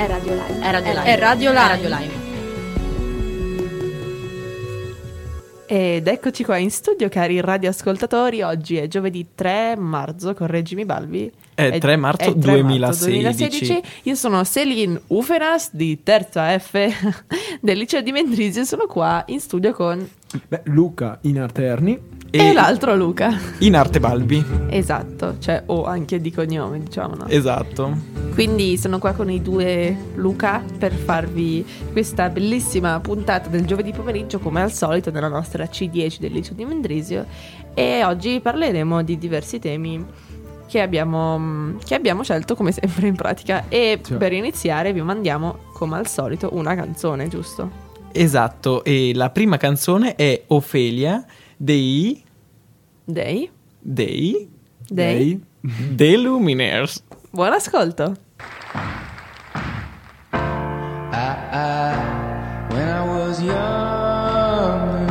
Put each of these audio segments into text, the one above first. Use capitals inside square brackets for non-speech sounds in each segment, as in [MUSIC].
È radio live. È Radio Live. È Radio Live. È Radio Live. Ed eccoci qua in studio, cari radioascoltatori. Oggi è giovedì 3 marzo, correggimi Balbi. È 3 marzo è 3 marzo 2016. Io sono Celine Uferas di terza F [LAUGHS] del liceo di Mendrisio. Sono qua in studio con Beh, Luca in Arterni e, l'altro Luca. in Arte Balbi. Esatto, cioè o anche di cognome, diciamo, no? Esatto. Quindi sono qua con i due Luca per farvi questa bellissima puntata del giovedì pomeriggio come al solito nella nostra C10 del liceo di Mendrisio e oggi parleremo di diversi temi che abbiamo, che abbiamo scelto come sempre in pratica e Sì. per iniziare vi mandiamo come al solito una canzone, giusto? Esatto, e la prima canzone è Ofelia dei Dei? dei Dei? The Luminers. Buon ascolto! when I was younger.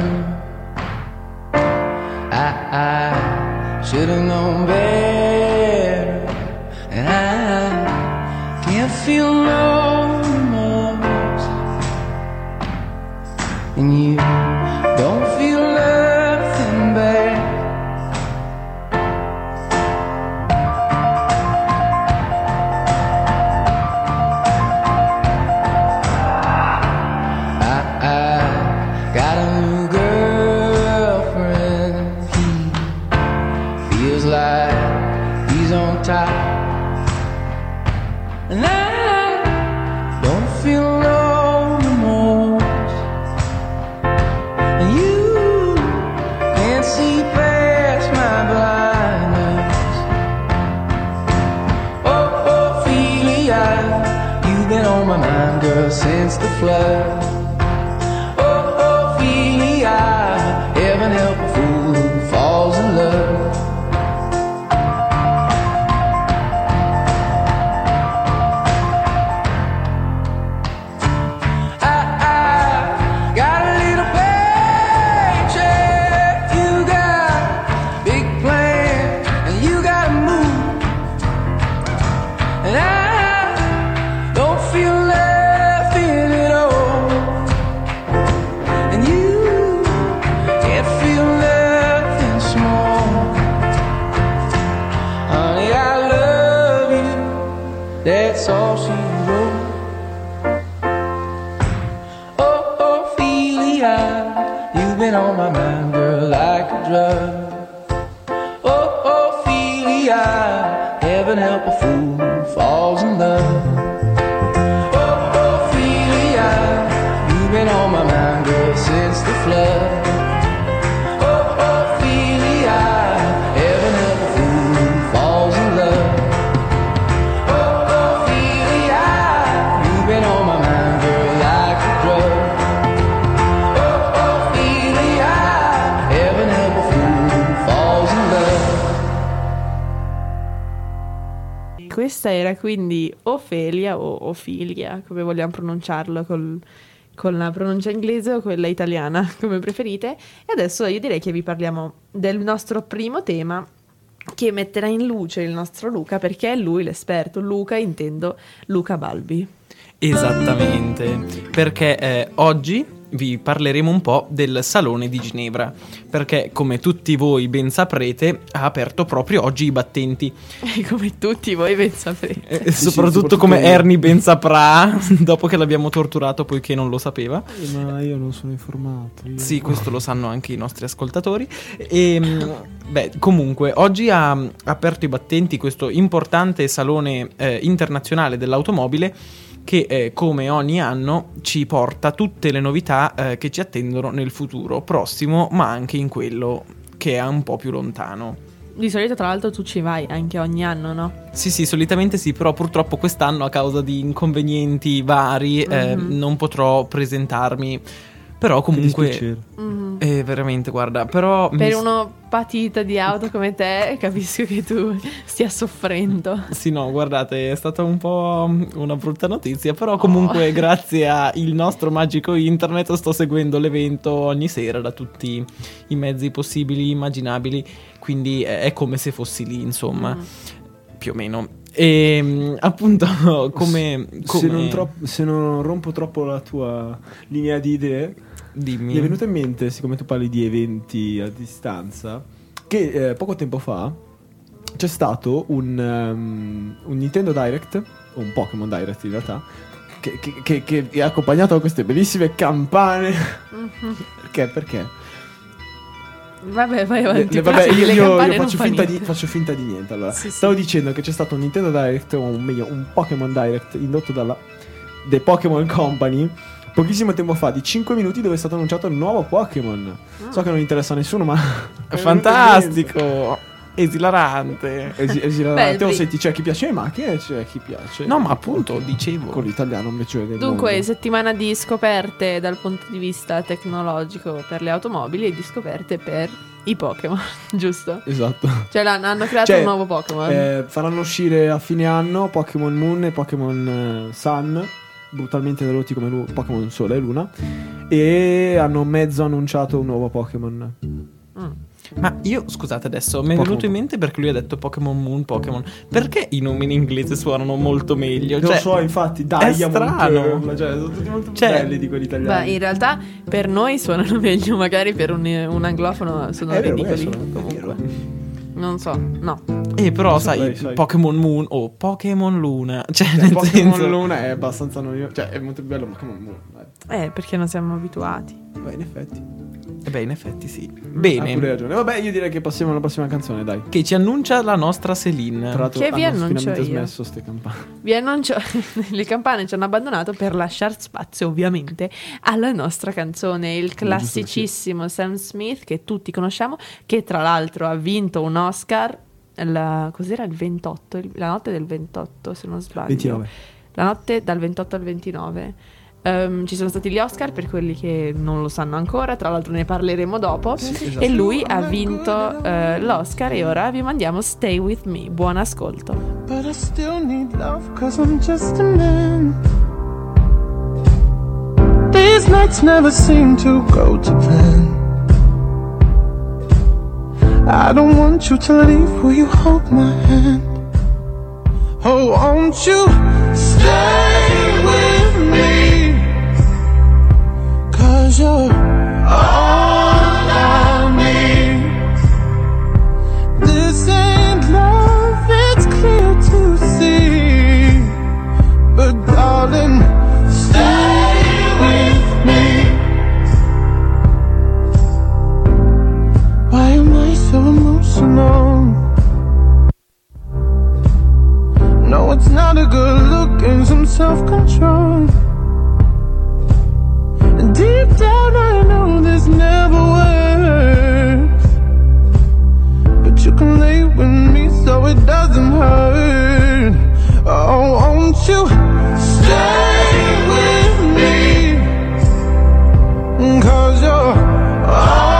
I, I should have known better, and I can't feel no flow. Era quindi Ofelia o Ofilia, come vogliamo pronunciarlo col- con la pronuncia inglese o quella italiana, [LAUGHS] come preferite. E adesso io direi che vi parliamo del nostro primo tema che metterà in luce il nostro Luca perché è lui l'esperto. Luca intendo Luca Balbi. Esattamente, perché eh, oggi vi parleremo un po' del Salone di Ginevra, perché come tutti voi ben saprete ha aperto proprio oggi i battenti, E [LAUGHS] come tutti voi ben saprete. Eh, e soprattutto come Ernie ben saprà, [LAUGHS] dopo che l'abbiamo torturato poiché non lo sapeva. Ma io non sono informato. io- Sì, questo lo sanno anche i nostri ascoltatori. E, mh, beh, comunque, oggi ha aperto i battenti questo importante salone eh, internazionale dell'automobile che, eh, come ogni anno, ci porta tutte le novità eh, che ci attendono nel futuro prossimo, ma anche in quello che è un po' più lontano. Di solito, tra l'altro, tu ci vai anche ogni anno, no? Sì, sì, solitamente sì, però purtroppo quest'anno a causa di inconvenienti vari eh, Mhm. non potrò presentarmi. Però comunque... Mhm. Eh, veramente, guarda, però... mi Per s- uno patito di auto come te, capisco che tu stia soffrendo. Sì, no, guardate, è stata un po' una brutta notizia, però comunque grazie al nostro magico internet sto seguendo l'evento ogni sera da tutti i mezzi possibili, immaginabili, quindi è come se fossi lì, insomma, Mm. più o meno. E mm, appunto [LAUGHS] come... Se, come- non troppo- se non rompo troppo la tua linea di idee, Dimmi. mi è venuto in mente, siccome tu parli di eventi a distanza, che eh, poco tempo fa c'è stato un, um, un Nintendo Direct, o un Pokémon Direct in realtà, che, che- che- che è accompagnato da queste bellissime campane. Mhm. Perché? Perché? Vabbè, vai avanti. le- vabbè, io, io- io faccio, fa finta di, niente. faccio finta di niente. Allora, Sì, sì. stavo dicendo che c'è stato un Nintendo Direct, o meglio, un Pokémon Direct indotto dalla The Pokémon Company. Pochissimo tempo fa, di 5 minuti, dove è stato annunciato il nuovo Pokémon. Ah. So che non interessa a nessuno, ma. È fantastico, esilarante. Esi- esilarante. Beh, Te lo vi- senti, c'è chi piace le macchine e c'è chi piace. No, ma appunto, dicevo. Con l'italiano invece del Dunque, mondo. settimana di scoperte dal punto di vista tecnologico per le automobili e di scoperte per i Pokémon, [LAUGHS] giusto? Esatto. Cioè l'hanno- hanno creato Cioè, un nuovo Pokémon. Eh, faranno uscire a fine anno Pokémon Moon e Pokémon eh, Sun, brutalmente veloci come lu- Pokémon Sole e Luna. E hanno mezzo annunciato un nuovo Pokémon. Mm. Ma io, scusate adesso, mi è venuto in mente perché lui ha detto Pokémon Moon, Pokémon. Perché i nomi in inglese suonano molto meglio? Lo Cioè, so, infatti, è Diamond, strano. Pearl, cioè, sono tutti molto Cioè, belli di quelli italiani. Beh, in realtà per noi suonano [LAUGHS] meglio, magari per un, un anglofono sono È vero, ridicoli. eh, sono- è comunque. vero. Non so, no. Eh, però, sai, sai. Pokémon Moon o Pokémon Luna. [LAUGHS] Cioè, Cioè, nel Pokémon senso... Luna è abbastanza noioso. Cioè, è molto bello Pokémon Moon. dai. Eh, perché non siamo abituati. Beh, in effetti. Eh beh, in effetti sì. Ha pure Bene. ragione. Vabbè, io direi che passiamo alla prossima canzone, dai. Che ci annuncia la nostra Celine. Tra l'altro Che vi annuncio io. smesso ste campane. [LAUGHS] Vi annuncio, [LAUGHS] le campane ci hanno abbandonato per lasciare spazio ovviamente alla nostra canzone, il classicissimo Sam Smith che tutti conosciamo, che tra l'altro ha vinto un Oscar, la- cos'era il 28, Il- la notte del 28 se non sbaglio. 29. La notte dal 28 al 29. Ehm, ci sono stati gli Oscar per quelli che non lo sanno ancora, tra l'altro ne parleremo dopo. esatto. E lui ha vinto eh, l'Oscar e ora vi mandiamo Stay With Me. Buon ascolto. But I still need love cause I'm just a man. These nights never seem to go to plan. I don't want you to leave, will you hold my hand? Oh, won't you stay with me? Cause you're all I need. This ain't love, it's clear to see. But darling, stay with me. Why am I so emotional? No, it's not a good look and some self-control. Deep down I know this never works But you can lay with me so it doesn't hurt. Oh, won't you stay with me? Cause you're all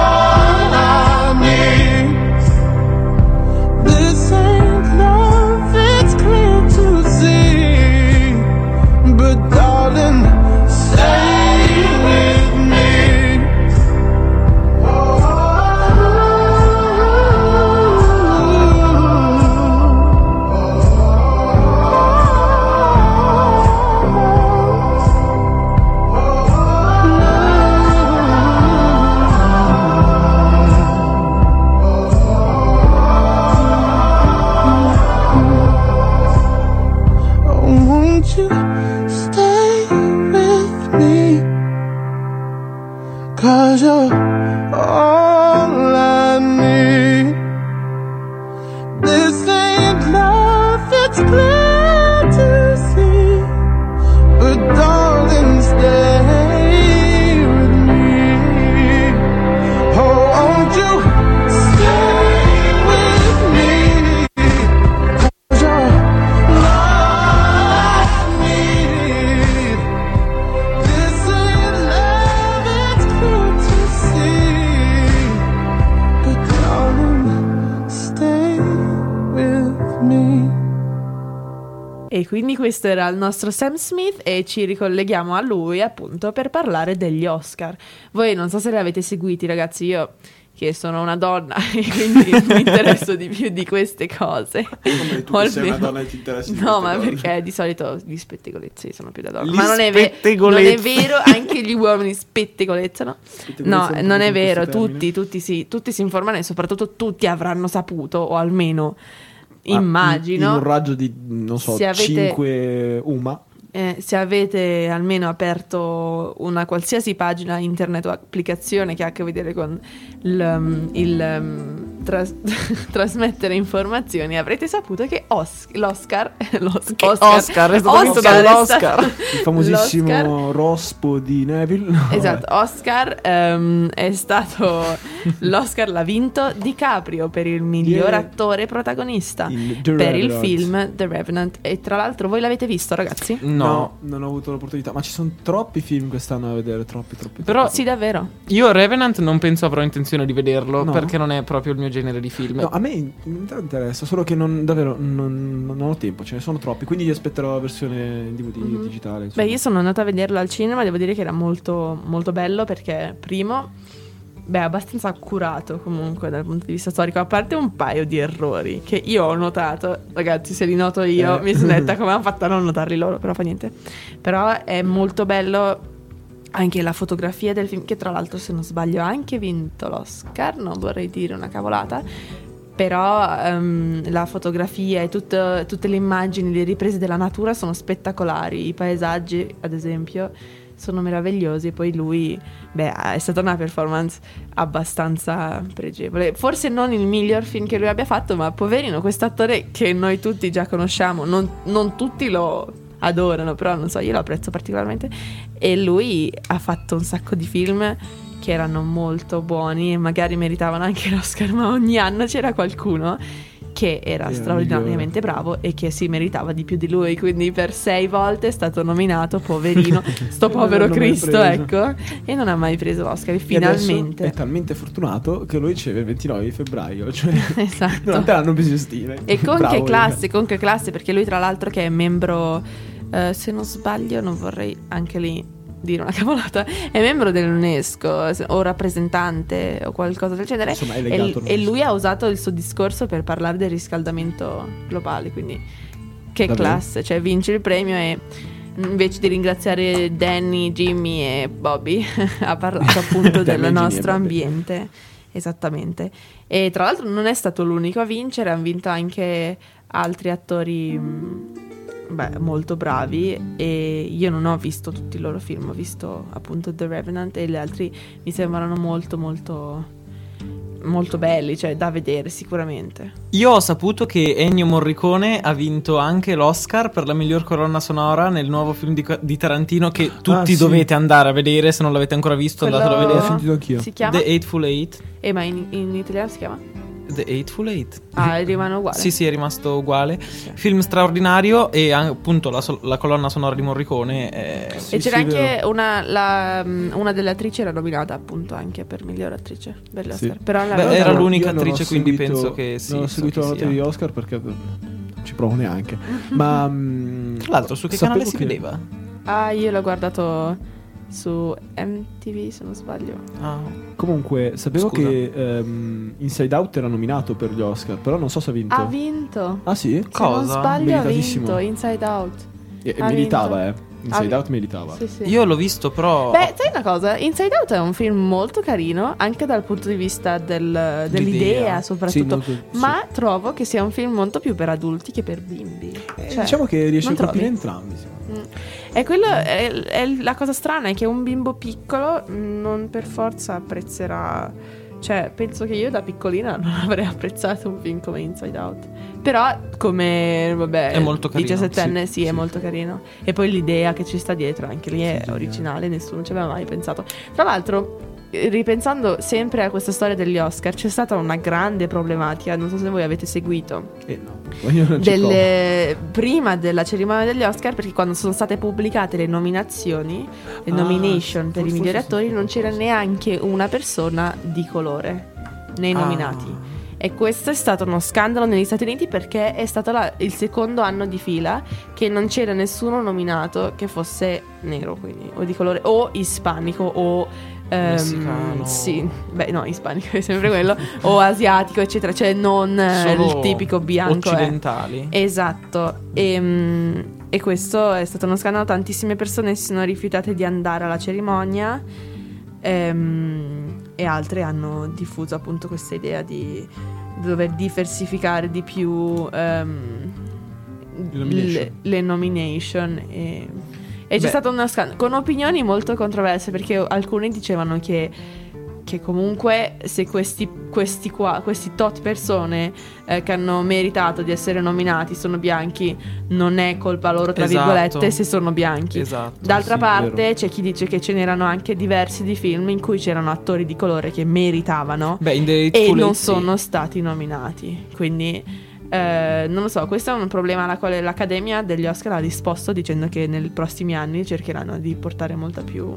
questo era il nostro Sam Smith e ci ricolleghiamo a lui appunto per parlare degli Oscar. Voi non so se li avete seguiti ragazzi, io che sono una donna [LAUGHS] e quindi mi [LAUGHS] interesso di più di queste cose. Come tu O che sei una donna e ti interessi di No, ma cose. perché di solito gli spettegolezzi sono più da donna. Gli ma non è, ve- non è vero, anche gli uomini spettegolezzano. No, non è vero, tutti, tutti, si, tutti si informano e soprattutto tutti avranno saputo, o almeno immagino. In, in un raggio di, non so, Se avete- 5 UMA. Eh, se avete almeno aperto una qualsiasi pagina internet o applicazione che ha a che vedere con il, um, il, um, tras- [LAUGHS] trasmettere informazioni, avrete saputo che Os- l'Oscar, [LAUGHS] l'Os- Che Oscar, è stato vinto Oscar dall'Oscar. stato- Il famosissimo l'Oscar- rospo di Neville. No, Esatto, Oscar ehm, è stato [LAUGHS] l'Oscar l'ha vinto DiCaprio per il miglior Yeah. attore protagonista The per il Revenant. film The Revenant e tra l'altro voi l'avete visto ragazzi? No. non ho avuto l'opportunità. Ma ci sono troppi film quest'anno da vedere, troppi, troppi. Però- troppi. Sì, davvero. Io Revenant non penso avrò intenzione di vederlo No? perché non è proprio il mio genere di film. No, a me in- in- interessa, solo che non, davvero non, non ho tempo, ce ne sono troppi, quindi aspetterò la versione in DVD Mhm. digitale. insomma. Beh, io sono andata a vederlo al cinema, devo dire che era molto, molto bello perché, primo, beh, abbastanza accurato comunque dal punto di vista storico, a parte un paio di errori che io ho notato, ragazzi, se li noto io, Eh. mi sono detta [LAUGHS] come hanno fatto a non notarli loro, però fa niente. Però è molto bello anche la fotografia del film, che tra l'altro, se non sbaglio, ha anche vinto l'Oscar, non vorrei dire una cavolata. Però ehm, la fotografia e tutto- tutte le immagini, le riprese della natura sono spettacolari. I paesaggi, ad esempio, sono meravigliosi. Poi lui, beh, è stata una performance abbastanza pregevole. Forse non il miglior film che lui abbia fatto, ma poverino, questo attore che noi tutti già conosciamo, non, non tutti lo adorano, però non so, io lo apprezzo particolarmente. E lui ha fatto un sacco di film che erano molto buoni e magari meritavano anche l'Oscar, ma ogni anno c'era qualcuno che era Era straordinariamente bravo e che si meritava di più di lui, quindi per sei volte è stato nominato, poverino, [LAUGHS] sto Non povero Cristo, ecco, e non ha mai preso l'Oscar, e finalmente. È talmente fortunato che lo riceve il 29 di febbraio. Cioè, [LAUGHS] Esatto. durante l'anno bisestile. E con Bravo, che eh. classe, con che classe, perché lui tra l'altro che è membro, eh, se non sbaglio, non vorrei anche lì dire una [LAUGHS] cavolata, è membro dell'UNESCO o rappresentante o qualcosa del genere. Insomma, è E, legato e all'UNESCO. lui ha usato il suo discorso per parlare del riscaldamento globale, quindi che Davvero? classe, cioè vince il premio e invece di ringraziare Danny, Jimmy e Bobby [LAUGHS] ha parlato [LAUGHS] appunto del e nostro ambiente. Esattamente. E tra l'altro non è stato l'unico a vincere, hanno vinto anche altri attori mh, beh, molto bravi e io non ho visto tutti i loro film, ho visto appunto The Revenant e gli altri mi sembrano molto molto molto belli, cioè da vedere sicuramente. Io ho saputo che Ennio Morricone ha vinto anche l'Oscar per la miglior colonna sonora nel nuovo film di, di Tarantino che tutti sì. dovete andare a vedere, se non l'avete ancora visto andatelo a Quello- vedere. L'ho sentito anch'io. Si chiama? The Eightful Eight. Eh, ma in, in italiano si chiama? The Eightful Eight. Ah, rimane uguale. Sì, sì, è rimasto uguale. Film straordinario e ah, appunto la, so- la colonna sonora di Morricone è... Sì, e c'era sì, anche una, la- mm, una delle attrici era nominata appunto anche per miglior attrice per Sì. l'Oscar. Però la Beh, era l'unica attrice, quindi seguito- penso che sì, Non ho so seguito chi la notte sia. di Oscar perché eh, non ci provo neanche. Ma. mm, Tra l'altro, su che canale si che- vedeva? Ah, io l'ho guardato su MTV se non sbaglio. Ah. Comunque, sapevo Scusa. che ehm, Inside Out era nominato per gli Oscar, però non so se ha vinto. Ha vinto. ah, sì? Se non Cosa? sbaglio ha vinto Inside Out. E, e Ha meritava, vinto. eh. Inside Ha- Out meritava. Sì, sì. Io l'ho visto, però. Beh, sai una cosa? Inside Out è un film molto carino, anche dal punto di vista del- dell'idea, L'idea. soprattutto. Sì, molto- sì. Ma trovo che sia un film molto più per adulti che per bimbi. Eh, Cioè, diciamo che riesce a non colpire trovi? entrambi. secondo me. E quello è, è la cosa strana è che un bimbo piccolo non per forza apprezzerà. Cioè, penso che io da piccolina non [LAUGHS] avrei apprezzato un film come Inside Out. Però, come vabbè, È molto carino, 17enne, sì, sì, è molto carino. E poi l'idea che ci sta dietro, anche lì è Sì, originale, nessuno ci aveva mai pensato. Tra l'altro, ripensando sempre a questa storia degli Oscar, c'è stata una grande problematica. Non so se voi avete seguito Eh, no, delle- prima della cerimonia degli Oscar perché quando sono state pubblicate le nominazioni le Ah, nomination per i migliori sì, attori non c'era neanche una persona di colore nei Ah. nominati E questo è stato uno scandalo negli Stati Uniti perché è stato la- il secondo anno di fila che non c'era nessuno nominato che fosse nero, quindi, o di colore, o ispanico, o... Messicano. Sì, beh no, ispanico [LAUGHS] è sempre quello, o asiatico, eccetera, cioè non eh, Solo il tipico bianco. eh. occidentali. Esatto, e, mm, e questo è stato uno scandalo, tantissime persone si sono rifiutate di andare alla cerimonia ehm, e altre hanno diffuso appunto questa idea di dover diversificare di più ehm, le, le nomination e, e c'è Beh. stato uno scandalo con opinioni molto controverse perché alcuni dicevano che che comunque se questi, questi qua, questi tot persone eh, che hanno meritato di essere nominati sono bianchi, non è colpa loro, tra Esatto. virgolette, se sono bianchi. Esatto. D'altra sì, parte vero. c'è chi dice che ce n'erano anche diversi di film in cui c'erano attori di colore che meritavano Beh, e non sono stati nominati. Quindi eh, non lo so, questo è un problema alla quale l'Accademia degli Oscar ha risposto dicendo che nei prossimi anni cercheranno di portare molta più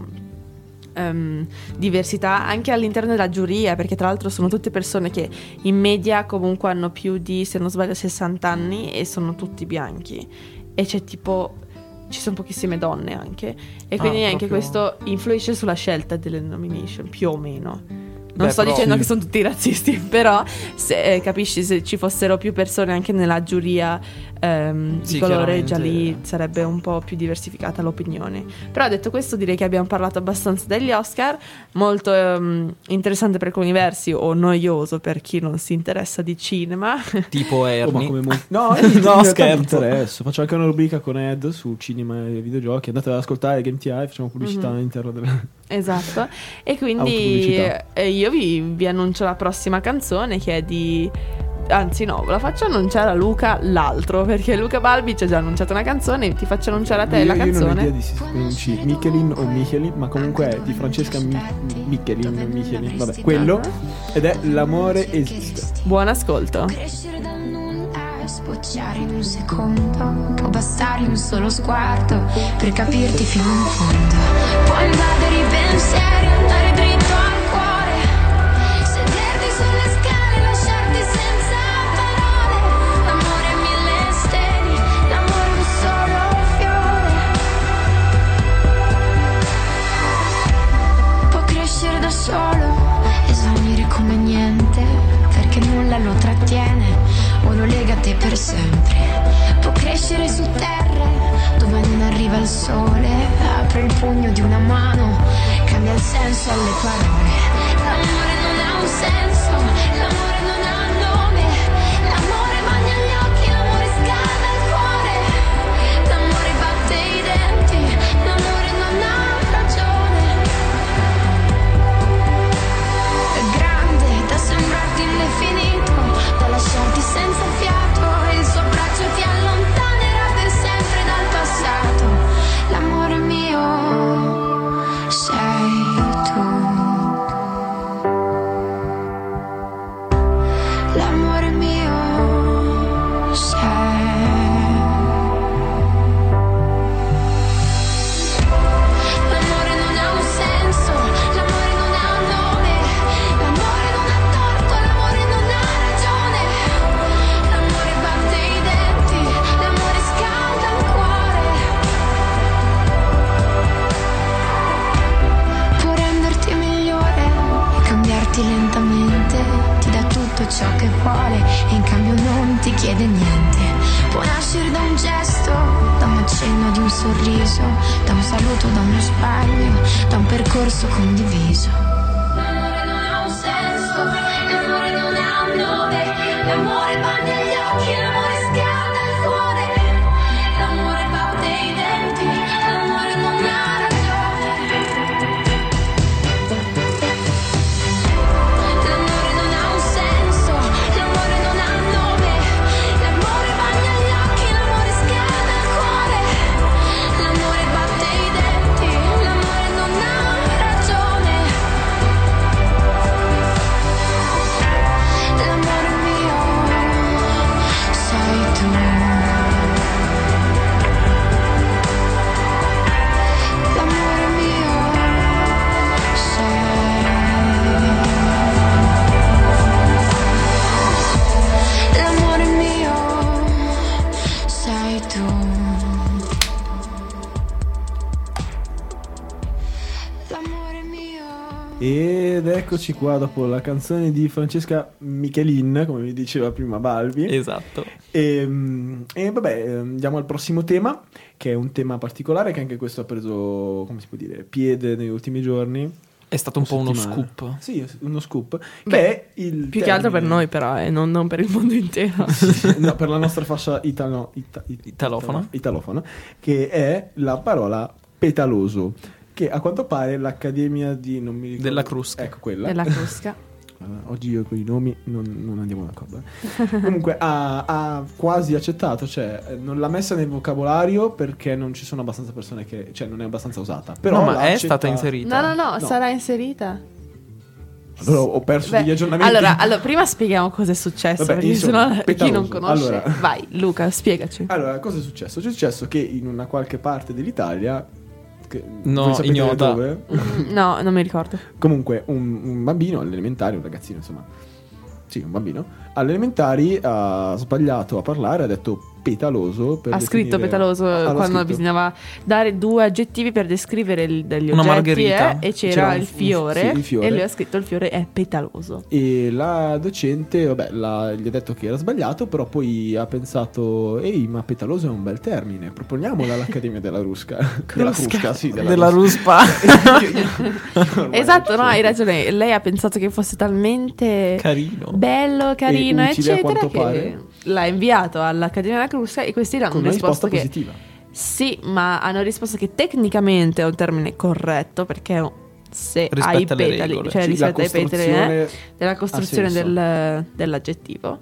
ehm, diversità anche all'interno della giuria, perché tra l'altro sono tutte persone che in media comunque hanno più di, se non sbaglio, 60 anni e sono tutti bianchi. E c'è tipo ci sono pochissime donne anche. E quindi Ah, anche proprio- questo influisce sulla scelta delle nomination più o meno non Beh, sto però- dicendo sì. che sono tutti razzisti [LAUGHS] però se, eh, capisci se ci fossero più persone anche nella giuria ehm, Sì, di colore già lì sarebbe un po' più diversificata l'opinione però detto questo direi che abbiamo parlato abbastanza degli Oscar molto ehm, interessante per alcuni versi o noioso per chi non si interessa di cinema [LAUGHS] tipo Oh, Ernie. come molti- [LAUGHS] No, in [LAUGHS] No, scherzo. mi interessa. Faccio anche una rubrica con Ed su cinema e videogiochi. Andate ad ascoltare Game TI, facciamo pubblicità Mhm. all'interno della... Esatto, e quindi eh, io vi, vi annuncio la prossima canzone che è di... Anzi no, la faccio annunciare a Luca l'altro, perché Luca Balbi ci ha già annunciato una canzone, ti faccio annunciare a te io, la io non ho canzone. idea di se si pronunci Michelin o Michelin, ma comunque è di Francesca Mi- Michelin, Michelin, vabbè, quello. Ed è L'amore esiste. Buon ascolto. Crescere dal nulla e sbocciare in un secondo Può bastare un solo sguardo per capirti fino in fondo Può invadere i pensieri, andare dritto al trattiene o lo lega a te per sempre. Può crescere su terre dove non arriva il sole, apre il pugno di una mano, cambia il senso alle parole. L'amore non ha un senso, l'amore non ha nome, l'amore bagna gli occhi, l'amore scalda il cuore, l'amore batte i denti, l'amore non ha ragione. È grande da sembrarti indefinito, lasciarti senza fiato e il suo abbraccio ti allontanerà un Ed eccoci qua dopo la canzone di Francesca Michelin, come vi diceva prima Balbi. Esatto. E, mm, e vabbè, eh, andiamo al prossimo tema, che è un tema particolare che anche questo ha preso, come si può dire, piede negli ultimi giorni. È stato un po' uno settimane. scoop. Sì, uno scoop. Che Beh, è il Più che altro per termine- noi però, e non, non per il mondo intero. [LAUGHS] no, per la nostra fascia italo- ita- it- Italofona. italofona, che è la parola petaloso. Che a quanto pare l'Accademia di. Non mi ricordo- Della Crusca. Ecco quella. Nella crusca. Eh, [LAUGHS] oggi io con i nomi non, non andiamo d'accordo. eh. Comunque ha, ha quasi accettato, cioè non l'ha messa nel vocabolario perché non ci sono abbastanza persone che. cioè non è abbastanza usata. Però no, ma è accettata. stata inserita. No, no, no, No. sarà inserita. Allora ho perso Beh, degli aggiornamenti. allora, allora, prima spieghiamo cosa è successo. Vabbè, perché insomma, chi non conosce. Allora. Vai, Luca, spiegaci. Allora, cosa è successo? C'è successo che in una qualche parte dell'Italia. Che, No, ignota. dove? Mm, No, non mi ricordo. Comunque, un, un bambino all'elementare, un ragazzino, insomma, sì, un bambino, all'elementari ha sbagliato a parlare, ha detto petaloso. Per ha scritto definire- petaloso Ah, quando scritto. bisognava dare due aggettivi per descrivere il- degli Una oggetti margherita. eh, e c'era, C'era il, fiore, sì, il fiore. e lui ha scritto il fiore è petaloso. E la docente, vabbè, la- gli ha detto che era sbagliato, però poi ha pensato, ehi, ma petaloso è un bel termine, proponiamolo all'Accademia della Rusca. [LAUGHS] [LAUGHS] della. Crusca, sì, della, Della Rusca. ruspa. [LAUGHS] Esatto, no, hai ragione. Lei ha pensato che fosse talmente Carino. bello, carino, E utile eccetera, quanto che pare. l'ha inviato all'Accademia della Crusca e questi l'hanno risposto che positiva. sì, ma hanno risposto che tecnicamente è un termine corretto perché se Rispetta hai le petali, regole. cioè Sì, rispetta la i petali, eh, costruzione della costruzione del- dell'aggettivo.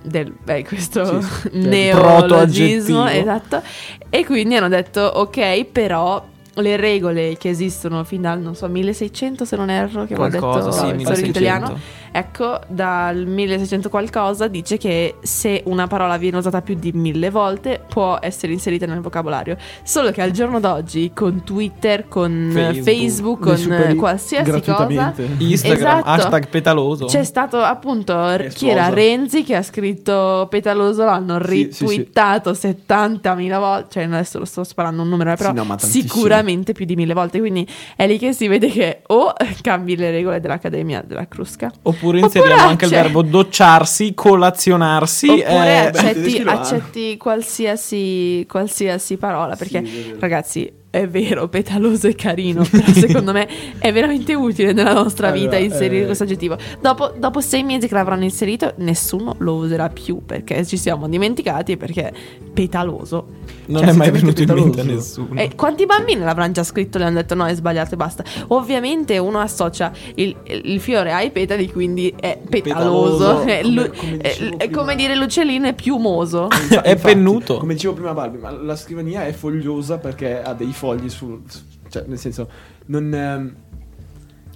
Del, beh, questo Sì, [LAUGHS] cioè, neologismo, esatto. E quindi hanno detto, ok, però le regole che esistono fin dal, non so, 1600 se non erro, che Qualcosa, detto sì, 1600. italiano. Ecco, dal 1600 qualcosa dice che se una parola viene usata più di mille volte può essere inserita nel vocabolario. Solo che al giorno d'oggi con Twitter, con Facebook, Facebook, con qualsiasi cosa gratuitamente. Instagram, Esatto. hashtag petaloso. c'è stato appunto Esplosa. chi era Renzi che ha scritto petaloso, l'hanno Sì, sì, sì. retweetato 70.000 volte, cioè adesso lo sto sparando un numero, però Sì, no, sicuramente più di mille volte, quindi è lì che si vede che o [LAUGHS] cambi le regole dell'Accademia della Crusca, Oppure inseriamo anche il verbo docciarsi, colazionarsi. oppure eh, beh, accetti, hanno. accetti qualsiasi, qualsiasi parola, perché Sì, è vero. ragazzi è vero, petaloso e carino, però secondo me è veramente utile nella nostra vita Allora, inserire eh, questo aggettivo. Dopo, dopo sei mesi che l'avranno inserito, nessuno lo userà più perché ci siamo dimenticati e perché petaloso. Non cioè, è mai venuto in mente a nessuno. E quanti bambini l'avranno già scritto e le hanno detto no, è sbagliato e basta. Ovviamente uno associa il, il fiore ai petali, quindi è petaloso. Petaloso, [LAUGHS] È come- lu- come è- come dire l'uccellino è piumoso. Infa- È pennuto. Come dicevo prima Balbi, ma la scrivania è fogliosa perché ha dei fogli sul... Cioè, nel senso, non... ehm,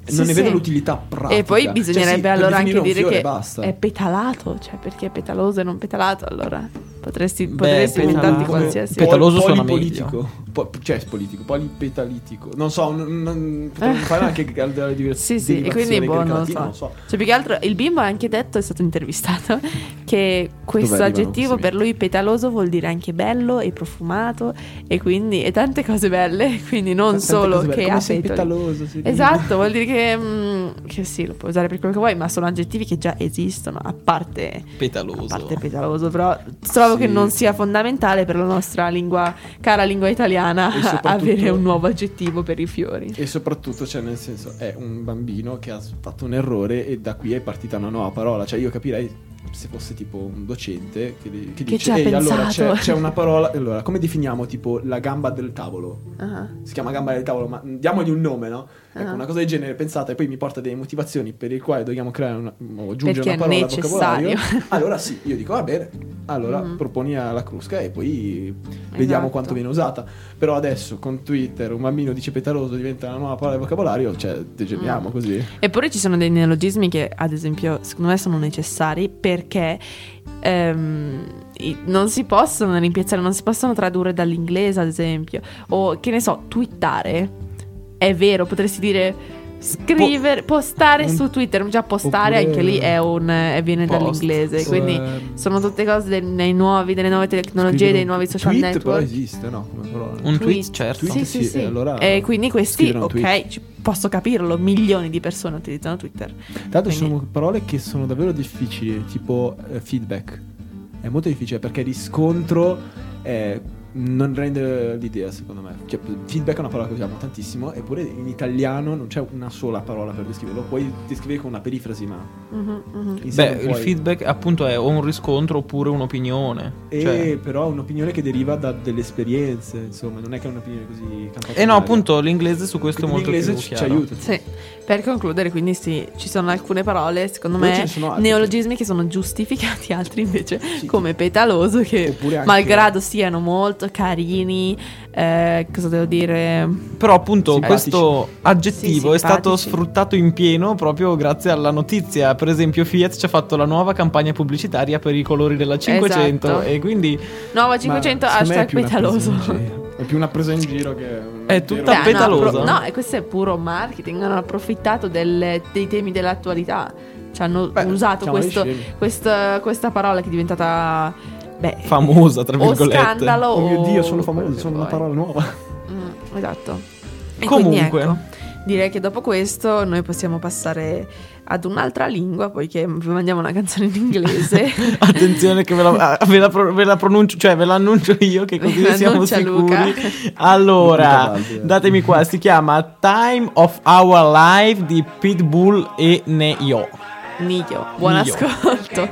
Sì, non ne vedo sì. l'utilità pratica. E poi Cioè, bisognerebbe sì, per allora anche dire fiore che basta. è petalato, cioè perché è petaloso e non petalato, allora potresti, potresti inventarti qualsiasi. pet- petaloso suona polipolitico. Po- cioè, politico, polipetalitico. Non so, non, non, potremmo [LAUGHS] fare anche delle diverse Sì, sì, e quindi boh, non so. non so. Cioè, più che altro il bimbo ha anche detto, è stato intervistato, [LAUGHS] che questo aggettivo per lui petaloso vuol dire anche bello e profumato e quindi e tante cose belle, [LAUGHS] quindi non Tante solo belle. che Come ha sei petaloso, sei Esatto, vuol dire che, mm, che sì, lo puoi usare per quello che vuoi, ma sono aggettivi che già esistono, a parte Petaloso. A parte petaloso, però trovo Sì. che non sia fondamentale per la nostra lingua, cara lingua italiana, [LAUGHS] Soprattutto- avere un nuovo aggettivo per i fiori. E soprattutto, cioè, nel senso, è un bambino che ha fatto un errore e da qui è partita una nuova parola. Cioè, io capirei se fosse tipo un docente che, che Che dice: Ehi, allora c'è, pensato." c'è una parola. Allora, come definiamo tipo la gamba del tavolo? Ah. Si chiama gamba del tavolo, ma diamogli un nome, no? Ecco, Ah. una cosa del genere pensata e poi mi porta delle motivazioni per le quali dobbiamo creare una, o aggiungere Perché una parola al vocabolario. [LAUGHS] Allora sì, io dico va bene. Allora Mhm. proponi alla crusca e poi vediamo Esatto. quanto viene usata. Però adesso con Twitter un bambino dice petaloso diventa una nuova parola del vocabolario, cioè degeneriamo Mm. così. Eppure ci sono dei neologismi che, ad esempio, secondo me sono necessari perché ehm, non si possono rimpiazzare, non si possono tradurre dall'inglese, ad esempio. O che ne so, twittare. È vero, potresti dire scrivere, postare un- su Twitter. Già postare anche lì è un, è- viene Post. dall'inglese. Sì. Quindi sono tutte cose del- nei nuovi, delle nuove tecnologie, dei nuovi social tweet network. però esiste, no? Come parola. Un tweet, Tweet. certo. Tweet, Sì, sì, sì, sì. e allora e quindi questi, ok, ci- posso capirlo. Milioni di persone utilizzano Twitter. L'altro ci sono parole che sono davvero difficili, tipo eh, feedback. È molto difficile perché riscontro eh, non rende l'idea, secondo me. Cioè, feedback è una parola che usiamo tantissimo, eppure in italiano non c'è una sola parola per descriverlo. Puoi descrivere con una perifrasi, ma Mhm, mhm. in sé Beh, non il puoi. feedback appunto è o un riscontro oppure un'opinione. E Cioè- però è un'opinione che deriva da delle esperienze, insomma, non è che è un'opinione così campata. Eh no, appunto l'inglese su questo è molto l'inglese più ci, ci aiuta. Sì, per concludere, quindi sì, ci sono alcune parole, secondo Poi me, neologismi che sono giustificati, [LAUGHS] altri invece Sì. come petaloso, che malgrado siano molto carini, eh, cosa devo dire? Però appunto Simpatici. questo aggettivo Sì, è stato sfruttato in pieno proprio grazie alla notizia. Per esempio Fiat ci ha fatto la nuova campagna pubblicitaria per i colori della 500 Esatto. e quindi Nuova 500 Ma secondo me è hashtag petaloso. È più una presa in giro che un È tutta Beh, petalosa. no, e questo è puro marketing, hanno approfittato del- dei temi dell'attualità. Ci hanno Beh, usato questo- questa, questa parola che è diventata... Beh, famosa tra o virgolette. scandalo Oh mio o Dio, sono che sono una parola nuova. Mm, esatto. E Comunque. quindi, ecco, direi che dopo questo noi possiamo passare ad un'altra lingua, poiché vi mandiamo una canzone in inglese. [LAUGHS] Attenzione che ve la, ah, ve la ve la pronuncio, cioè ve l'annuncio io che così [LAUGHS] siamo sicuri. Luca. [LAUGHS] Allora, Luca, datemi qua, si chiama Time of Our Life di Pitbull e Neo. Nio, buon Nio. ascolto.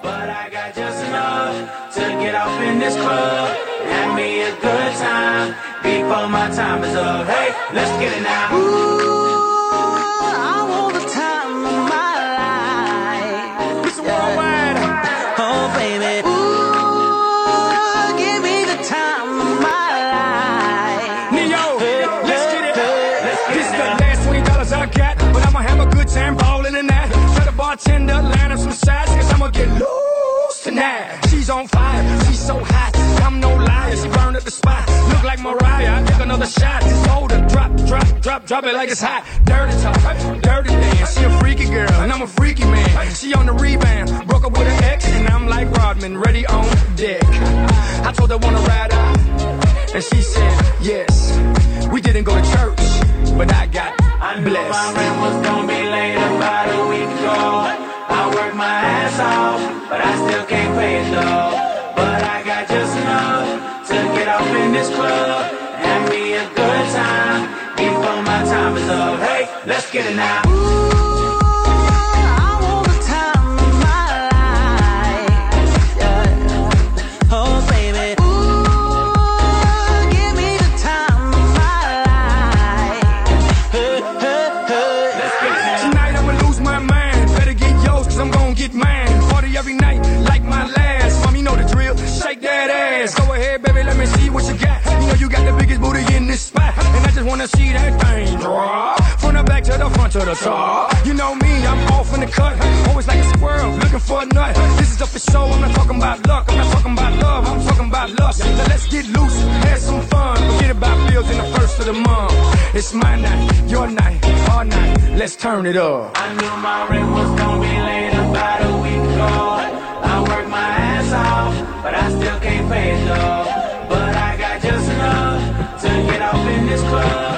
But I got just enough to get off in this club. Have me a good time before my time is up. Hey, let's get it now. Ooh, spot. Look like Mariah, I take another shot. Just hold her, drop, drop, drop, drop it like it's hot. Dirty talk, dirty dance. She a freaky girl, and I'm a freaky man. She on the rebound, broke up with her ex, and I'm like Rodman, ready on deck. I told her wanna ride out. And she said, yes. We didn't go to church, but I got I knew my blessed. rent was gonna be late about a week ago. I worked my ass off, but I still can't pay it though. Off in this club. Have me a good time before my time is up. Hey, let's get it now. See that thing drop. From the back to the front to the top. You know me, I'm off in the cut. Always like a squirrel, looking for a nut. This is up for show, I'm not talking about luck. I'm not talking about love, I'm talking about lust. Now let's get loose, have some fun. Forget about bills in the first of the month. It's my night, your night, our night. Let's turn it up. I knew my rent was gonna be late about a week ago. I worked my ass off, but I still can't pay it though. But I got just enough to get off in this club.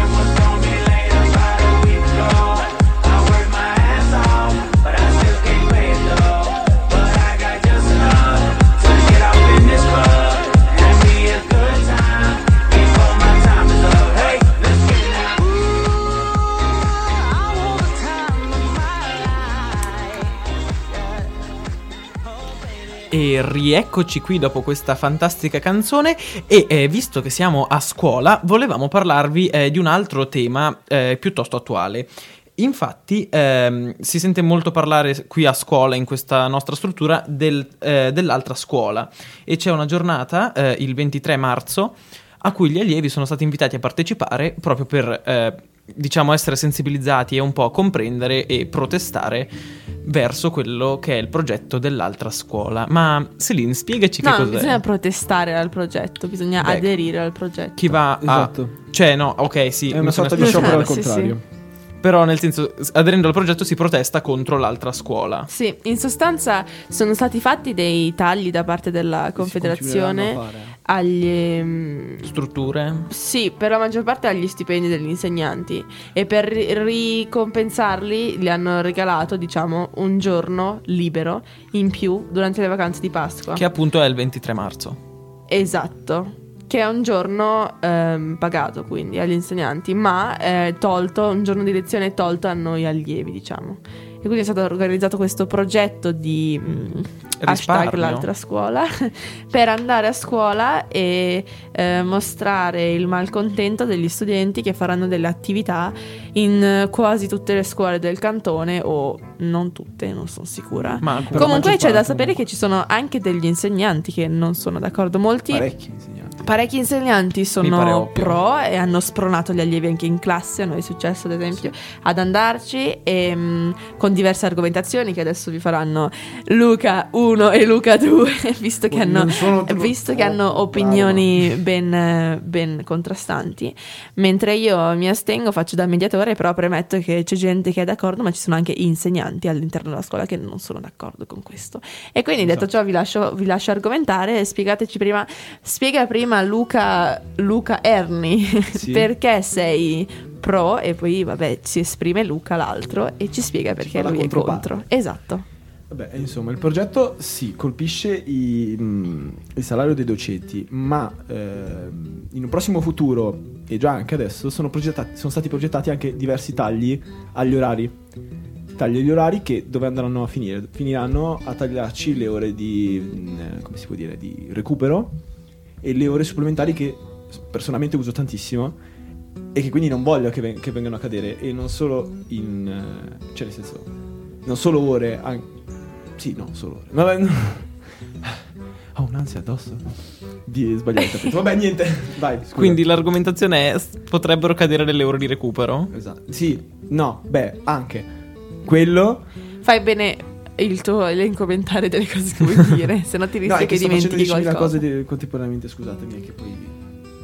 Rieccoci qui dopo questa fantastica canzone e eh, visto che siamo a scuola volevamo parlarvi eh, di un altro tema eh, piuttosto attuale. Infatti ehm, si sente molto parlare qui a scuola, in questa nostra struttura, del, eh, dell'altra scuola e c'è una giornata, eh, il 23 marzo, a cui gli allievi sono stati invitati a partecipare proprio per, eh, diciamo, essere sensibilizzati e un po' comprendere e protestare verso quello che è il progetto dell'altra scuola. Ma Celine, spiegaci No, che non cos'è. bisogna protestare al progetto, bisogna Beh, aderire al progetto. Chi va a... Esatto. Cioè, no, ok, sì. È una sorta di sciopero al male. Sì, sì. contrario. Però, nel senso, aderendo al progetto si protesta contro l'altra scuola. Sì, in sostanza sono stati fatti dei tagli da parte della Confederazione a. agli... ehm, Strutture? Sì, per la maggior parte agli stipendi degli insegnanti e per ri- ricompensarli gli hanno regalato, diciamo, un giorno libero in più durante le vacanze di Pasqua. Che appunto è il 23 marzo. Esatto. Che è un giorno ehm, pagato quindi agli insegnanti, ma è tolto, un giorno di lezione tolto a noi allievi, diciamo. E quindi è stato organizzato questo progetto di mm, hashtag l'altra scuola [LAUGHS] per andare a scuola e eh, mostrare il malcontento degli studenti che faranno delle attività in quasi tutte le scuole del cantone o non tutte, non sono sicura. Ma Comunque c'è da sapere comunque. che ci sono anche degli insegnanti che non sono d'accordo. Molti Parecchi insegnanti. Parecchi insegnanti sono pro e hanno spronato gli allievi anche in classe, a noi è successo ad esempio ad andarci e, mh, con diverse argomentazioni che adesso vi faranno Luca 1 e Luca 2, [LAUGHS] visto che hanno, visto che hanno opinioni ben, ben contrastanti, mentre io mi astengo, faccio da mediatore, però premetto che c'è gente che è d'accordo, ma ci sono anche insegnanti all'interno della scuola che non sono d'accordo con questo. E quindi detto Esatto. ciò vi lascio, vi lascio argomentare, spiegateci prima, spiega prima Luca, Luca Erni Sì. [LAUGHS] perché sei pro e poi vabbè si esprime Luca l'altro e ci spiega perché la lui è contro. Esatto. Vabbè, insomma, il progetto sì, colpisce i, mm, il salario dei docenti, ma ehm, in un prossimo futuro, e già anche adesso, sono, progettati- sono stati progettati anche diversi tagli agli orari. Tagli agli orari che dove andranno a finire? Finiranno a tagliarci le ore di, mm, eh, come si può dire, di recupero e le ore supplementari che personalmente uso tantissimo e che quindi non voglio che, ven- che vengano a cadere e non solo in... eh, cioè nel senso, non solo ore, an- sì, no, solo ore. Vabbè, no. [LAUGHS] Ho un'ansia addosso di sbagliare il. Vabbè, niente, vai. scusa. Quindi l'argomentazione è potrebbero cadere delle ore di recupero? Esatto. Sì, no, beh, anche quello... Fai bene il tuo elenco mentale delle cose che vuoi dire, [LAUGHS] se no ti No, rischia è che dimentichi 10.000 qualcosa. cose di- contemporaneamente, scusatemi, che poi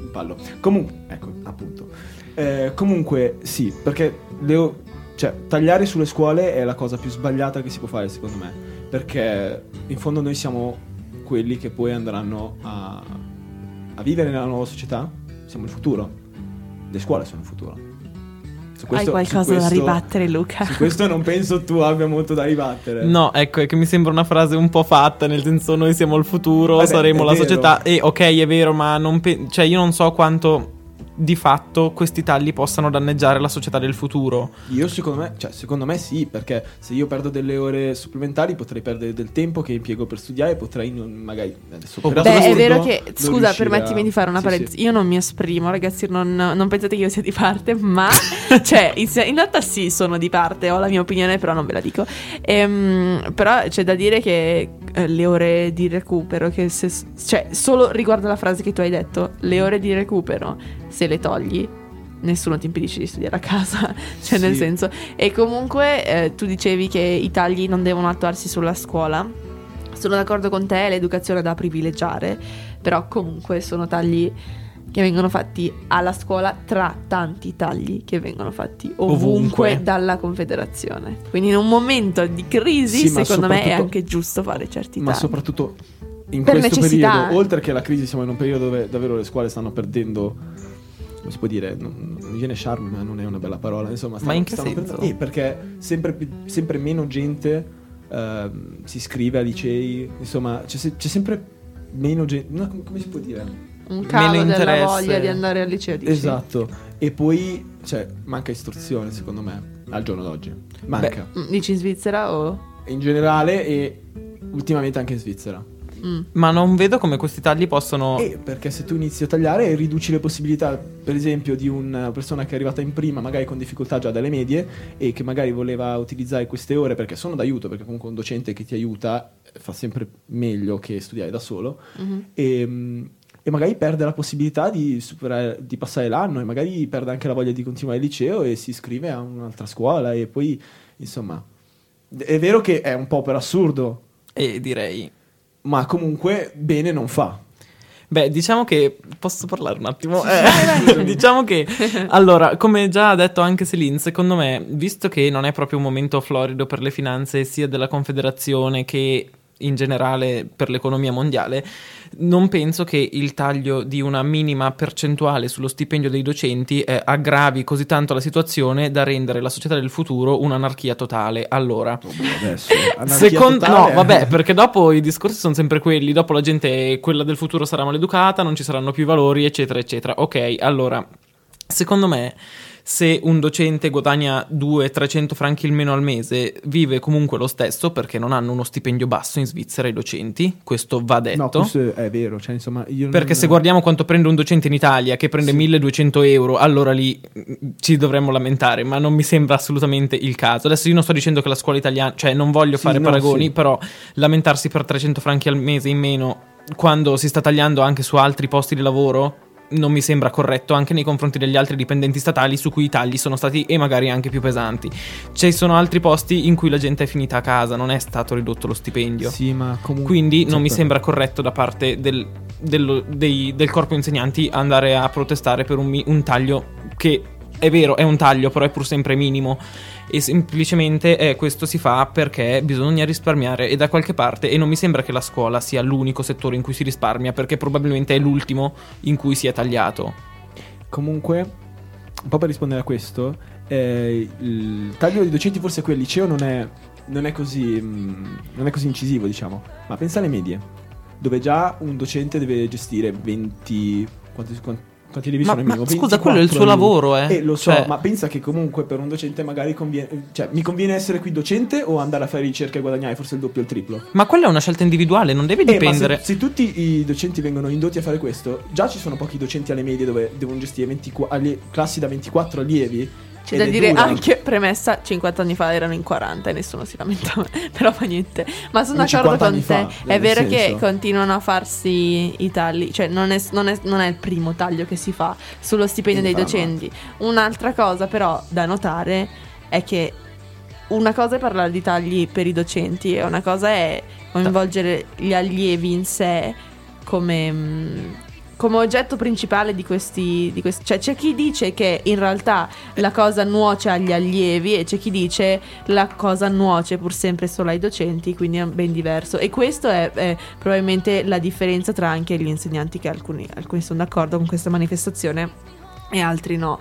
impallo. Comunque, ecco, appunto. Eh, comunque, sì, perché le o- cioè, tagliare sulle scuole è la cosa più sbagliata che si può fare, secondo me. Perché in fondo noi siamo quelli che poi andranno a, a vivere nella nuova società. Siamo il futuro. Le scuole sono il futuro. Su Hai questo- qualcosa su da questo- ribattere, Luca? Su questo non penso tu abbia molto da ribattere. No, ecco, è che mi sembra una frase un po' fatta, nel senso noi siamo il futuro, Vabbè, saremo la vero. società. E ok, è vero, ma non pe- cioè io non so quanto di fatto questi tagli possano danneggiare la società del futuro. Io secondo me, cioè secondo me sì, perché se io perdo delle ore supplementari potrei perdere del tempo che impiego per studiare, potrei non, magari adesso Oh, Beh, è assurdo, vero che, scusa, permettimi a- di fare una Sì, parentesi. sì. Io non mi esprimo, ragazzi, non, non pensate che io sia di parte, ma cioè, in, in realtà sì, sono di parte, ho la mia opinione, però non ve la dico. Ehm, però c'è da dire che eh, le ore di recupero, che se, cioè, solo riguardo alla frase che tu hai detto, le ore di recupero, se le togli. Nessuno ti impedisce di studiare a casa, [LAUGHS] cioè nel Sì. senso. E comunque eh, tu dicevi che i tagli non devono attuarsi sulla scuola. Sono d'accordo con te, l'educazione è da privilegiare, però comunque sono tagli che vengono fatti alla scuola tra tanti tagli che vengono fatti ovunque, Ovunque. dalla Confederazione. Quindi in un momento di crisi, Sì, ma secondo me è anche giusto fare certi Ma tagli. soprattutto in Per questo necessità. periodo, oltre che la crisi, siamo in un periodo dove davvero le scuole stanno perdendo. Come si può dire? Non, viene charme, ma non è una bella parola. Insomma, stanno, in che stanno senso? perdendo- eh, perché sempre, più- sempre meno gente ehm, si iscrive a licei. Insomma, c'è, c'è sempre meno gente. no, come, come si può dire? Un calo della voglia di andare al liceo. dici? Esatto. E poi, cioè, manca istruzione, secondo me, al giorno d'oggi. Manca. Mm, Dici in Svizzera o... in generale e ultimamente anche in Svizzera. Mm. Ma non vedo come questi tagli possono... E perché se tu inizi a tagliare riduci le possibilità, per esempio, di una persona che è arrivata in prima, magari con difficoltà già dalle medie, e che magari voleva utilizzare queste ore perché sono d'aiuto, perché comunque un docente che ti aiuta eh, fa sempre meglio che studiare da solo. Mhm. E, mm, e magari perde la possibilità di, superare- di passare l'anno e magari perde anche la voglia di continuare il liceo e si iscrive a un'altra scuola e poi, insomma, è vero che è un po' per assurdo, E direi... ma comunque bene non fa. Beh, diciamo che posso parlare un attimo. Eh, [LAUGHS] diciamo che allora, come già ha detto anche Celine, secondo me, visto che non è proprio un momento florido per le finanze sia della Confederazione che in generale per l'economia mondiale, non penso che il taglio di una minima percentuale sullo stipendio dei docenti eh, aggravi così tanto la situazione da rendere la società del futuro un'anarchia totale. Allora, Adesso, anarchia Secondo, totale, no, vabbè, perché dopo i discorsi sono sempre quelli. Dopo la gente, quella del futuro sarà maleducata, non ci saranno più valori, eccetera, eccetera. Ok, allora, secondo me, se un docente guadagna 200-300 franchi il meno al mese, vive comunque lo stesso perché non hanno uno stipendio basso in Svizzera i docenti. Questo va detto. No, questo è vero, cioè insomma io Perché non- se guardiamo quanto prende un docente in Italia che prende 1200 euro, allora lì mm, ci dovremmo lamentare, ma non mi sembra assolutamente il caso. Adesso io non sto dicendo che la scuola italiana, cioè non voglio Sì, fare no, paragoni, sì. però lamentarsi per 300 franchi al mese in meno quando si sta tagliando anche su altri posti di lavoro non mi sembra corretto anche nei confronti degli altri dipendenti statali su cui i tagli sono stati e magari anche più pesanti. Ci sono altri posti in cui la gente è finita a casa, non è stato ridotto lo stipendio. Sì, ma comunque Quindi non mi sembra corretto da parte del, dello- dei- del corpo insegnanti andare a protestare per un, un taglio che è vero, è un taglio, però è pur sempre minimo. E semplicemente eh, questo si fa perché bisogna risparmiare e da qualche parte. E non mi sembra che la scuola sia l'unico settore in cui si risparmia, perché probabilmente è l'ultimo in cui si è tagliato. Comunque, un po' per rispondere a questo, eh, il taglio dei docenti forse qui al liceo non è, non è così, mm, non è così incisivo, diciamo. Ma pensa alle medie, dove già un docente deve gestire 20... Quanti, quanti, Ma- ma scusa, quello è il 24 suo allievi. lavoro, eh. Eh, lo so, Cioè- ma pensa che comunque per un docente magari conviene... Cioè, mi conviene essere qui docente o andare a fare ricerca e guadagnare forse il doppio o il triplo? Ma quella è una scelta individuale, non deve Eh, ma dipendere. se, se tutti i docenti vengono indotti a fare questo, già ci sono pochi docenti alle medie dove devono gestire 24 allie- classi da 24 allievi. C'è ed da dire dura. anche, premessa, 50 anni fa erano in 40 e nessuno si lamentava, [LAUGHS] però fa niente. Ma sono d'accordo 50 con te, fa, è vero che senso. continuano a farsi i tagli, cioè non è, non è- non è il primo taglio che si fa sullo stipendio dei Infatti. docenti. Un'altra cosa però da notare è che una cosa è parlare di tagli per i docenti e una cosa è coinvolgere gli allievi in sé come, mm, come oggetto principale di questi, di questi- Cioè c'è chi dice che in realtà la cosa nuoce agli allievi e c'è chi dice la cosa nuoce pur sempre solo ai docenti, quindi è ben diverso. E questo è, è probabilmente la differenza tra anche gli insegnanti che alcuni, alcuni sono d'accordo con questa manifestazione e altri no.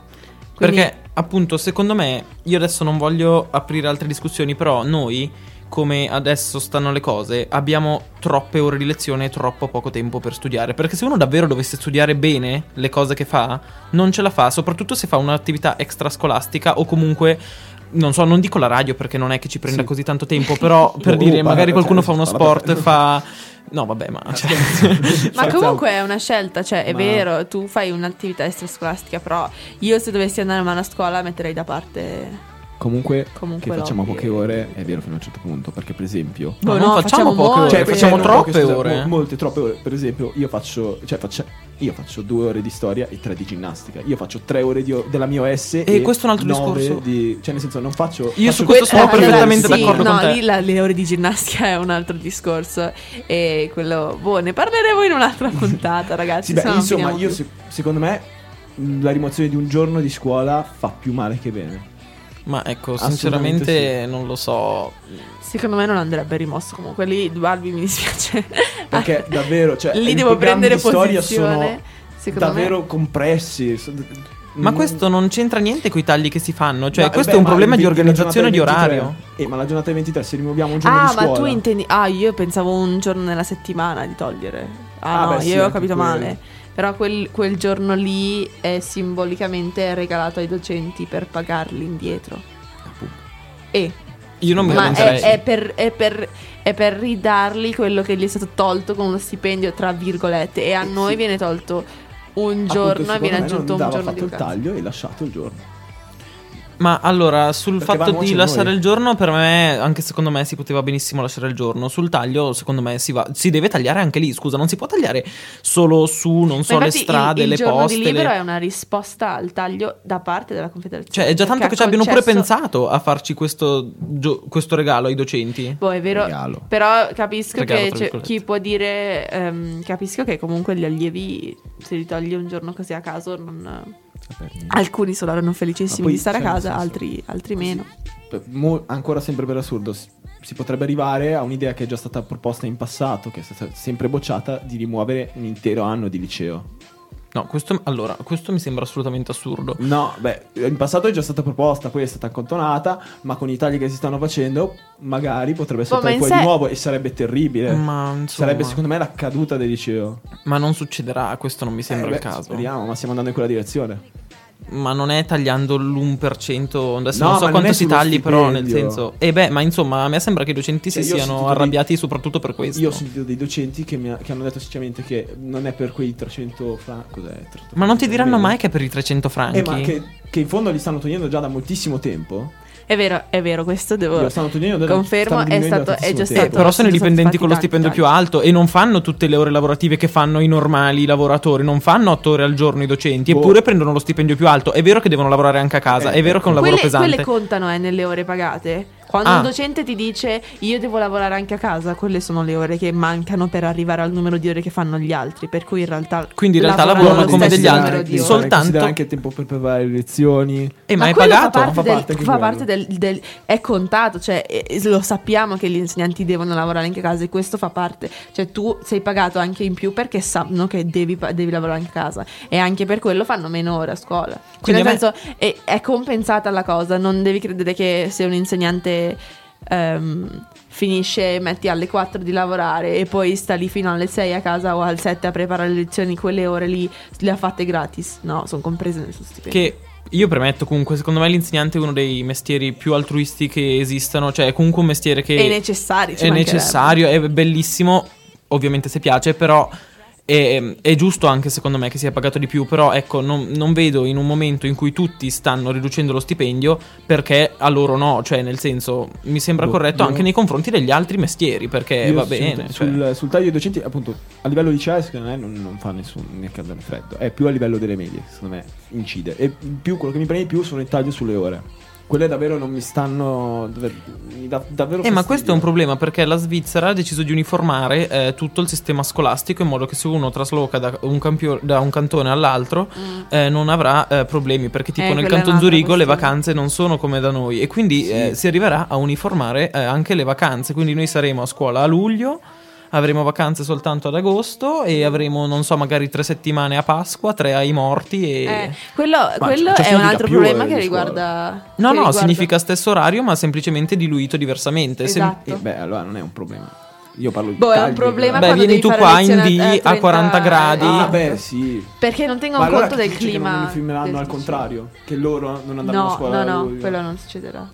Quindi- Perché appunto secondo me, io adesso non voglio aprire altre discussioni, però noi, come adesso stanno le cose, abbiamo troppe ore di lezione e troppo poco tempo per studiare. Perché se uno davvero dovesse studiare bene le cose che fa, non ce la fa, soprattutto se fa un'attività extrascolastica o comunque... Non so, non dico la radio perché non è che ci prenda Sì. così tanto tempo, [LAUGHS] però per Oh, dire, oh, magari qualcuno cioè, fa uno sport, fa... No, vabbè, ma... cioè- [LAUGHS] Ma comunque è una scelta, cioè è Ma- vero, tu fai un'attività extrascolastica, però io se dovessi andare a una scuola metterei da parte... Comunque, Comunque che facciamo poche ore è vero fino a un certo punto, perché per esempio... No, Boh, non no, facciamo facciamo poche molte. ore, Cioè, facciamo no, troppe scusa, ore. mo- molte, troppe ore. Per esempio, io faccio, cioè, faccia- io faccio due ore di storia e tre di ginnastica. Io faccio tre ore di, della mia OS e, questo è un altro discorso. Di, cioè, nel senso, non faccio. Io faccio su questo que- sono eh, perfettamente sì, d'accordo no, con te. lì la- le ore di ginnastica è un altro discorso e quello... Boh, ne parleremo in un'altra [LAUGHS] puntata, ragazzi. Sì, beh, no non insomma, io se- secondo me la rimozione di un giorno di scuola fa più male che bene. Ma ecco, sinceramente non lo so. Secondo me non andrebbe rimosso comunque, lì Balbi mi dispiace. Perché [LAUGHS] davvero, cioè, lì devo prendere posizione. sono davvero me... compressi. Ma questo non c'entra niente con i tagli che si fanno. Cioè, No, questo beh, è un ma problema di 20 la organizzazione di orario. 23 Eh, ma la giornata del 23, se rimuoviamo un giorno Ah, di ma scuola. tu intendi... Ah, io pensavo un giorno nella settimana di togliere. Ah, Ah, no, beh, sì, io ho anche capito quello. Però quel, quel giorno lì è simbolicamente regalato ai docenti per pagarli indietro. E Io non mi Ma è, è per, è per- è per ridargli quello che gli è stato tolto con uno stipendio, tra virgolette. E a noi viene tolto un giorno e viene me aggiunto un giorno di fatto il taglio e lasciato il giorno. Ma allora, sul Perché fatto di lasciare noi. il giorno, per me, anche secondo me si poteva benissimo lasciare il giorno. Sul taglio, secondo me, si, va, si deve tagliare anche lì. Scusa, non si può tagliare solo su, non Ma so, le strade, il, il le giorno poste. di libero le- è una risposta al taglio da parte della Confederazione. Cioè, è già tanto ha che ci abbiano pure pensato a farci questo, gio- questo regalo ai docenti. Boh, è vero, Regalo. però capisco Regalo, che virgolette. chi può dire, ehm, capisco che comunque gli allievi, se li togli un giorno così a caso, non- alcuni saranno felicissimi Ma poi, di stare a cioè, casa, altri, altri meno. Mo- ancora sempre per assurdo, si, si potrebbe arrivare a un'idea che è già stata proposta in passato, che è stata sempre bocciata, di rimuovere un intero anno di liceo. No, questo, allora, questo mi sembra assolutamente assurdo. No, beh, in passato è già stata proposta, poi è stata accantonata, ma con i tagli che si stanno facendo, magari potrebbe saltare poi sé- di nuovo e sarebbe terribile. Ma, insomma, Sarebbe secondo me la caduta del liceo. ma non succederà, questo non mi sembra Eh, il beh, caso. Speriamo, ma stiamo andando in quella direzione. Ma non è tagliando l'1%. Adesso No, non so non quanto è si tagli, però nel stipendio. senso. E beh, ma insomma, a me sembra che i docenti si Cioè, io ho siano sentito dei- arrabbiati soprattutto per questo. Io ho sentito dei docenti che, mi ha- che hanno detto sinceramente che non è per quei 300 franchi. Cos'è? 300 Ma non ti diranno mai che è per i 300 franchi? Eh, ma che, che in fondo li stanno togliendo già da moltissimo tempo. È vero, è vero, questo devo... Confermo, è stato- è già tantissimo stato-. Eh, però sono i dipendenti con lo stipendio più alto e non fanno tutte le ore lavorative che fanno i normali lavoratori, non fanno 8 ore al giorno i docenti, Boh. eppure prendono lo stipendio più alto. È vero che devono lavorare anche a casa, Eh, è vero che è un lavoro quelle, pesante. quelle contano eh, nelle ore pagate. Quando Ah. un docente ti dice io devo lavorare anche a casa, quelle sono le ore che mancano per arrivare al numero di ore che fanno gli altri. Per cui in realtà. Quindi in realtà lavorano come degli altri, soltanto- anche tempo per preparare le lezioni. Eh, ma, è quello pagato? Fa parte, Fa del, parte anche fa parte del, del- È contato, cioè eh, lo sappiamo che gli insegnanti devono lavorare anche a casa e questo fa parte. Cioè tu sei pagato anche in più perché sanno che devi, devi lavorare anche a casa e anche per quello fanno meno ore a scuola. Cioè, Quindi nel me- senso è, è compensata la cosa, non devi credere che se un insegnante ehm, finisce, metti alle 4 di lavorare e poi sta lì fino alle 6 a casa o al 7 a preparare le lezioni, quelle ore lì le ha fatte gratis. No, sono comprese nel suo stipendio. Che io premetto comunque, secondo me l'insegnante è uno dei mestieri più altruisti che esistano, cioè è comunque un mestiere che è necessario. è necessario, è bellissimo, ovviamente se piace, però è, è giusto anche secondo me che sia pagato di più, però ecco, non, non vedo in un momento in cui tutti stanno riducendo lo stipendio perché a loro no, cioè nel senso mi sembra Boh, corretto io- anche nei confronti degli altri mestieri perché va sul- bene. cioè. Sul, sul taglio dei docenti, appunto, a livello liceo, secondo me non, non fa nessun né caldo né freddo. È più a livello delle medie, secondo me incide. E più quello che mi prende di più sono i tagli sulle ore. Quelle davvero non mi stanno. davvero- Mi dà davvero Eh, ma questo è un problema perché la Svizzera ha deciso di uniformare eh, tutto il sistema scolastico in modo che se uno trasloca da un, campio- da un cantone all'altro eh, non avrà eh, avremo perché tipo Eh, nel canton Zurigo le vacanze non sono come da noi e quindi Sì. eh, si arriverà a uniformare eh, anche le vacanze. Quindi noi saremo a scuola a luglio. Avremo vacanze soltanto ad agosto e avremo, non so, magari tre settimane a Pasqua, tre ai morti e... Eh, quello Ma quello cioè, è un altro problema ore che riguarda. No, che no, riguarda- significa stesso orario ma semplicemente diluito diversamente. Sem- Esatto. Eh, beh, allora non è un problema. Io parlo di Boh, è un tagli, problema Beh, vieni tu qua in D a a 30 40 gradi. Ah, beh, sì. Perché non tengono Ma allora conto del dice che non clima. uniformeranno del al contrario? Che loro non andranno a No, scuola no, a no, luglio? quello non succederà.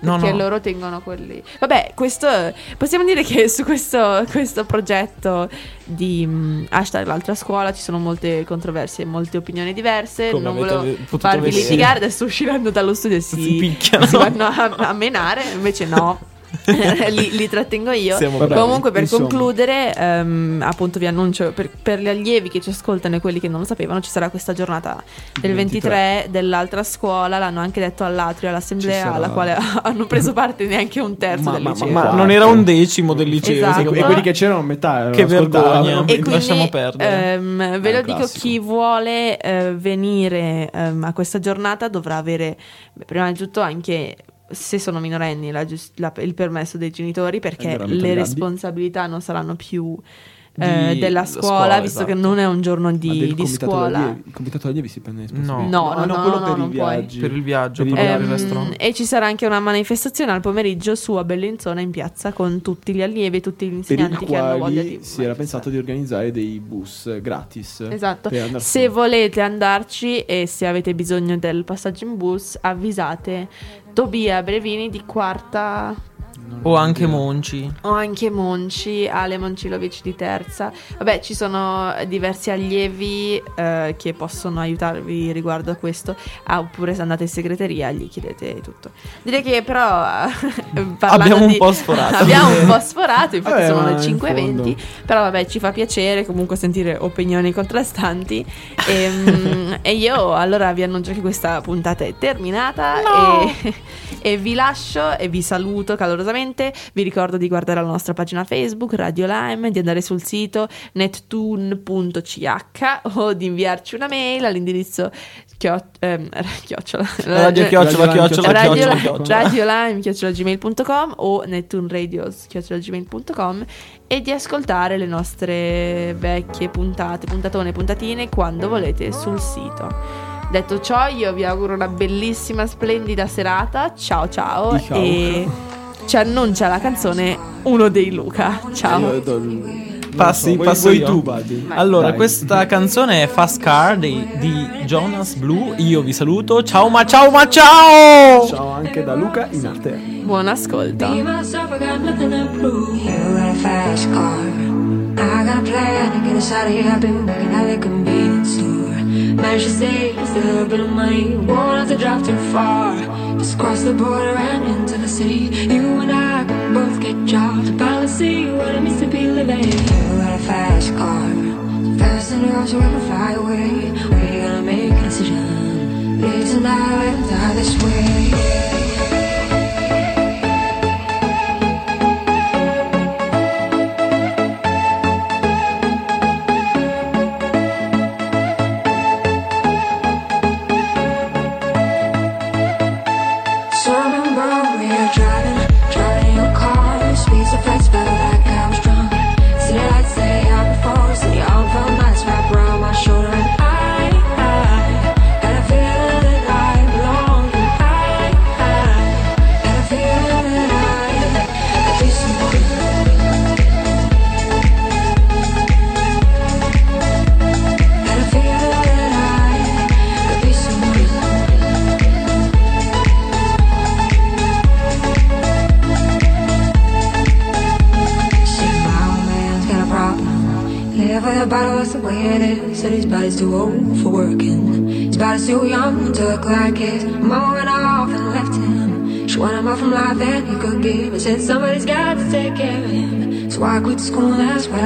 No, Perché no. loro tengono quelli. Vabbè, questo. Possiamo dire che su questo, questo progetto di mh, hashtag l'altra scuola ci sono molte controversie e molte opinioni diverse. Come non volevo farvi vedere. litigare. Adesso usciranno dallo studio e si, Si picchiano. si vanno a, a menare. Invece no. [LAUGHS] [LAUGHS] li, li trattengo io. Siamo Vabbè, bravi. Comunque, per insomma. concludere, ehm, appunto, vi annuncio per, per gli allievi che ci ascoltano e quelli che non lo sapevano, ci sarà questa giornata del 23, dell'altra scuola. L'hanno anche detto all'atrio, all'assemblea, alla quale [LAUGHS] hanno preso parte neanche un terzo Ma- del ma- liceo. Ma Quattro. non era un decimo del liceo. Esatto. E, e quelli che c'erano metà Che vergogna. E quindi Lasciamo perdere. ehm, ve lo dico, classico. chi vuole eh, venire ehm, a questa giornata dovrà avere, beh, prima di tutto, anche se sono minorenni, la gius- la- il permesso dei genitori, perché le grandi. responsabilità non saranno più eh, Di- della la scuola, scuola, visto esatto. che non è un giorno Ma di, del di scuola. allievi- Il comitato allievi si prende responsabilità. No, Ah, no, quello no, per non i viaggi. Per il viaggio, Per il resto no. Ehm, e ci sarà anche una manifestazione al pomeriggio su a Bellinzona in piazza con tutti gli allievi e tutti gli per insegnanti che hanno voglia di si era pensato di organizzare dei bus gratis. Esatto. Se su. volete andarci e se avete bisogno del passaggio in bus, avvisate Tobia Brevini di quarta O anche Monci. o anche Monci, Ale Moncilovic di terza. Vabbè, ci sono diversi allievi eh, che possono aiutarvi riguardo a questo. Ah, oppure se andate in segreteria gli chiedete tutto. Direi che però eh, Abbiamo un di- po' sforato. abbiamo un po' sforato, infatti Vabbè, sono le in 5.20. fondo. Però vabbè, ci fa piacere comunque sentire opinioni contrastanti. E, mm, [LAUGHS] e io allora vi annuncio che questa puntata è terminata e, [LAUGHS] e vi lascio e vi saluto calorosamente. Vi ricordo di guardare la nostra pagina Facebook Radio Lime, di andare sul sito nettoon.ch o di inviarci una mail all'indirizzo chio- ehm, [LAUGHS] [LAUGHS] chiocciola Radio chiocciola, Radio chiocciola, Radio, chiocciola, chiocciola. radiolime.gmail.com o nettoonradios.gmail.com e di ascoltare le nostre vecchie puntate, puntatone, puntatine quando volete sul sito. Detto ciò, io vi auguro una bellissima, splendida serata. Ciao ciao Ciao. e ci annuncia la canzone Uno dei Luca. Ciao. Passi, so, passo vuoi io. tu, Buddy. Allora, Dai. questa [LAUGHS] canzone è Fast Car di, di Jonas Blue. Io vi saluto. Ciao, ma ciao, ma ciao! Ciao anche da Luca in arte. Buon ascolto. I got a plan to get us out of here. I've been working at the convenience store. Managed to save just a little bit of money. Won't have to drive too far. Just cross the border and into the city. You and I can both get jobs. Finally see what it means to be living. You got a fast car. Fast enough so we can fly away. We're gonna make a decision. Live tonight, die this way. Him. So I quit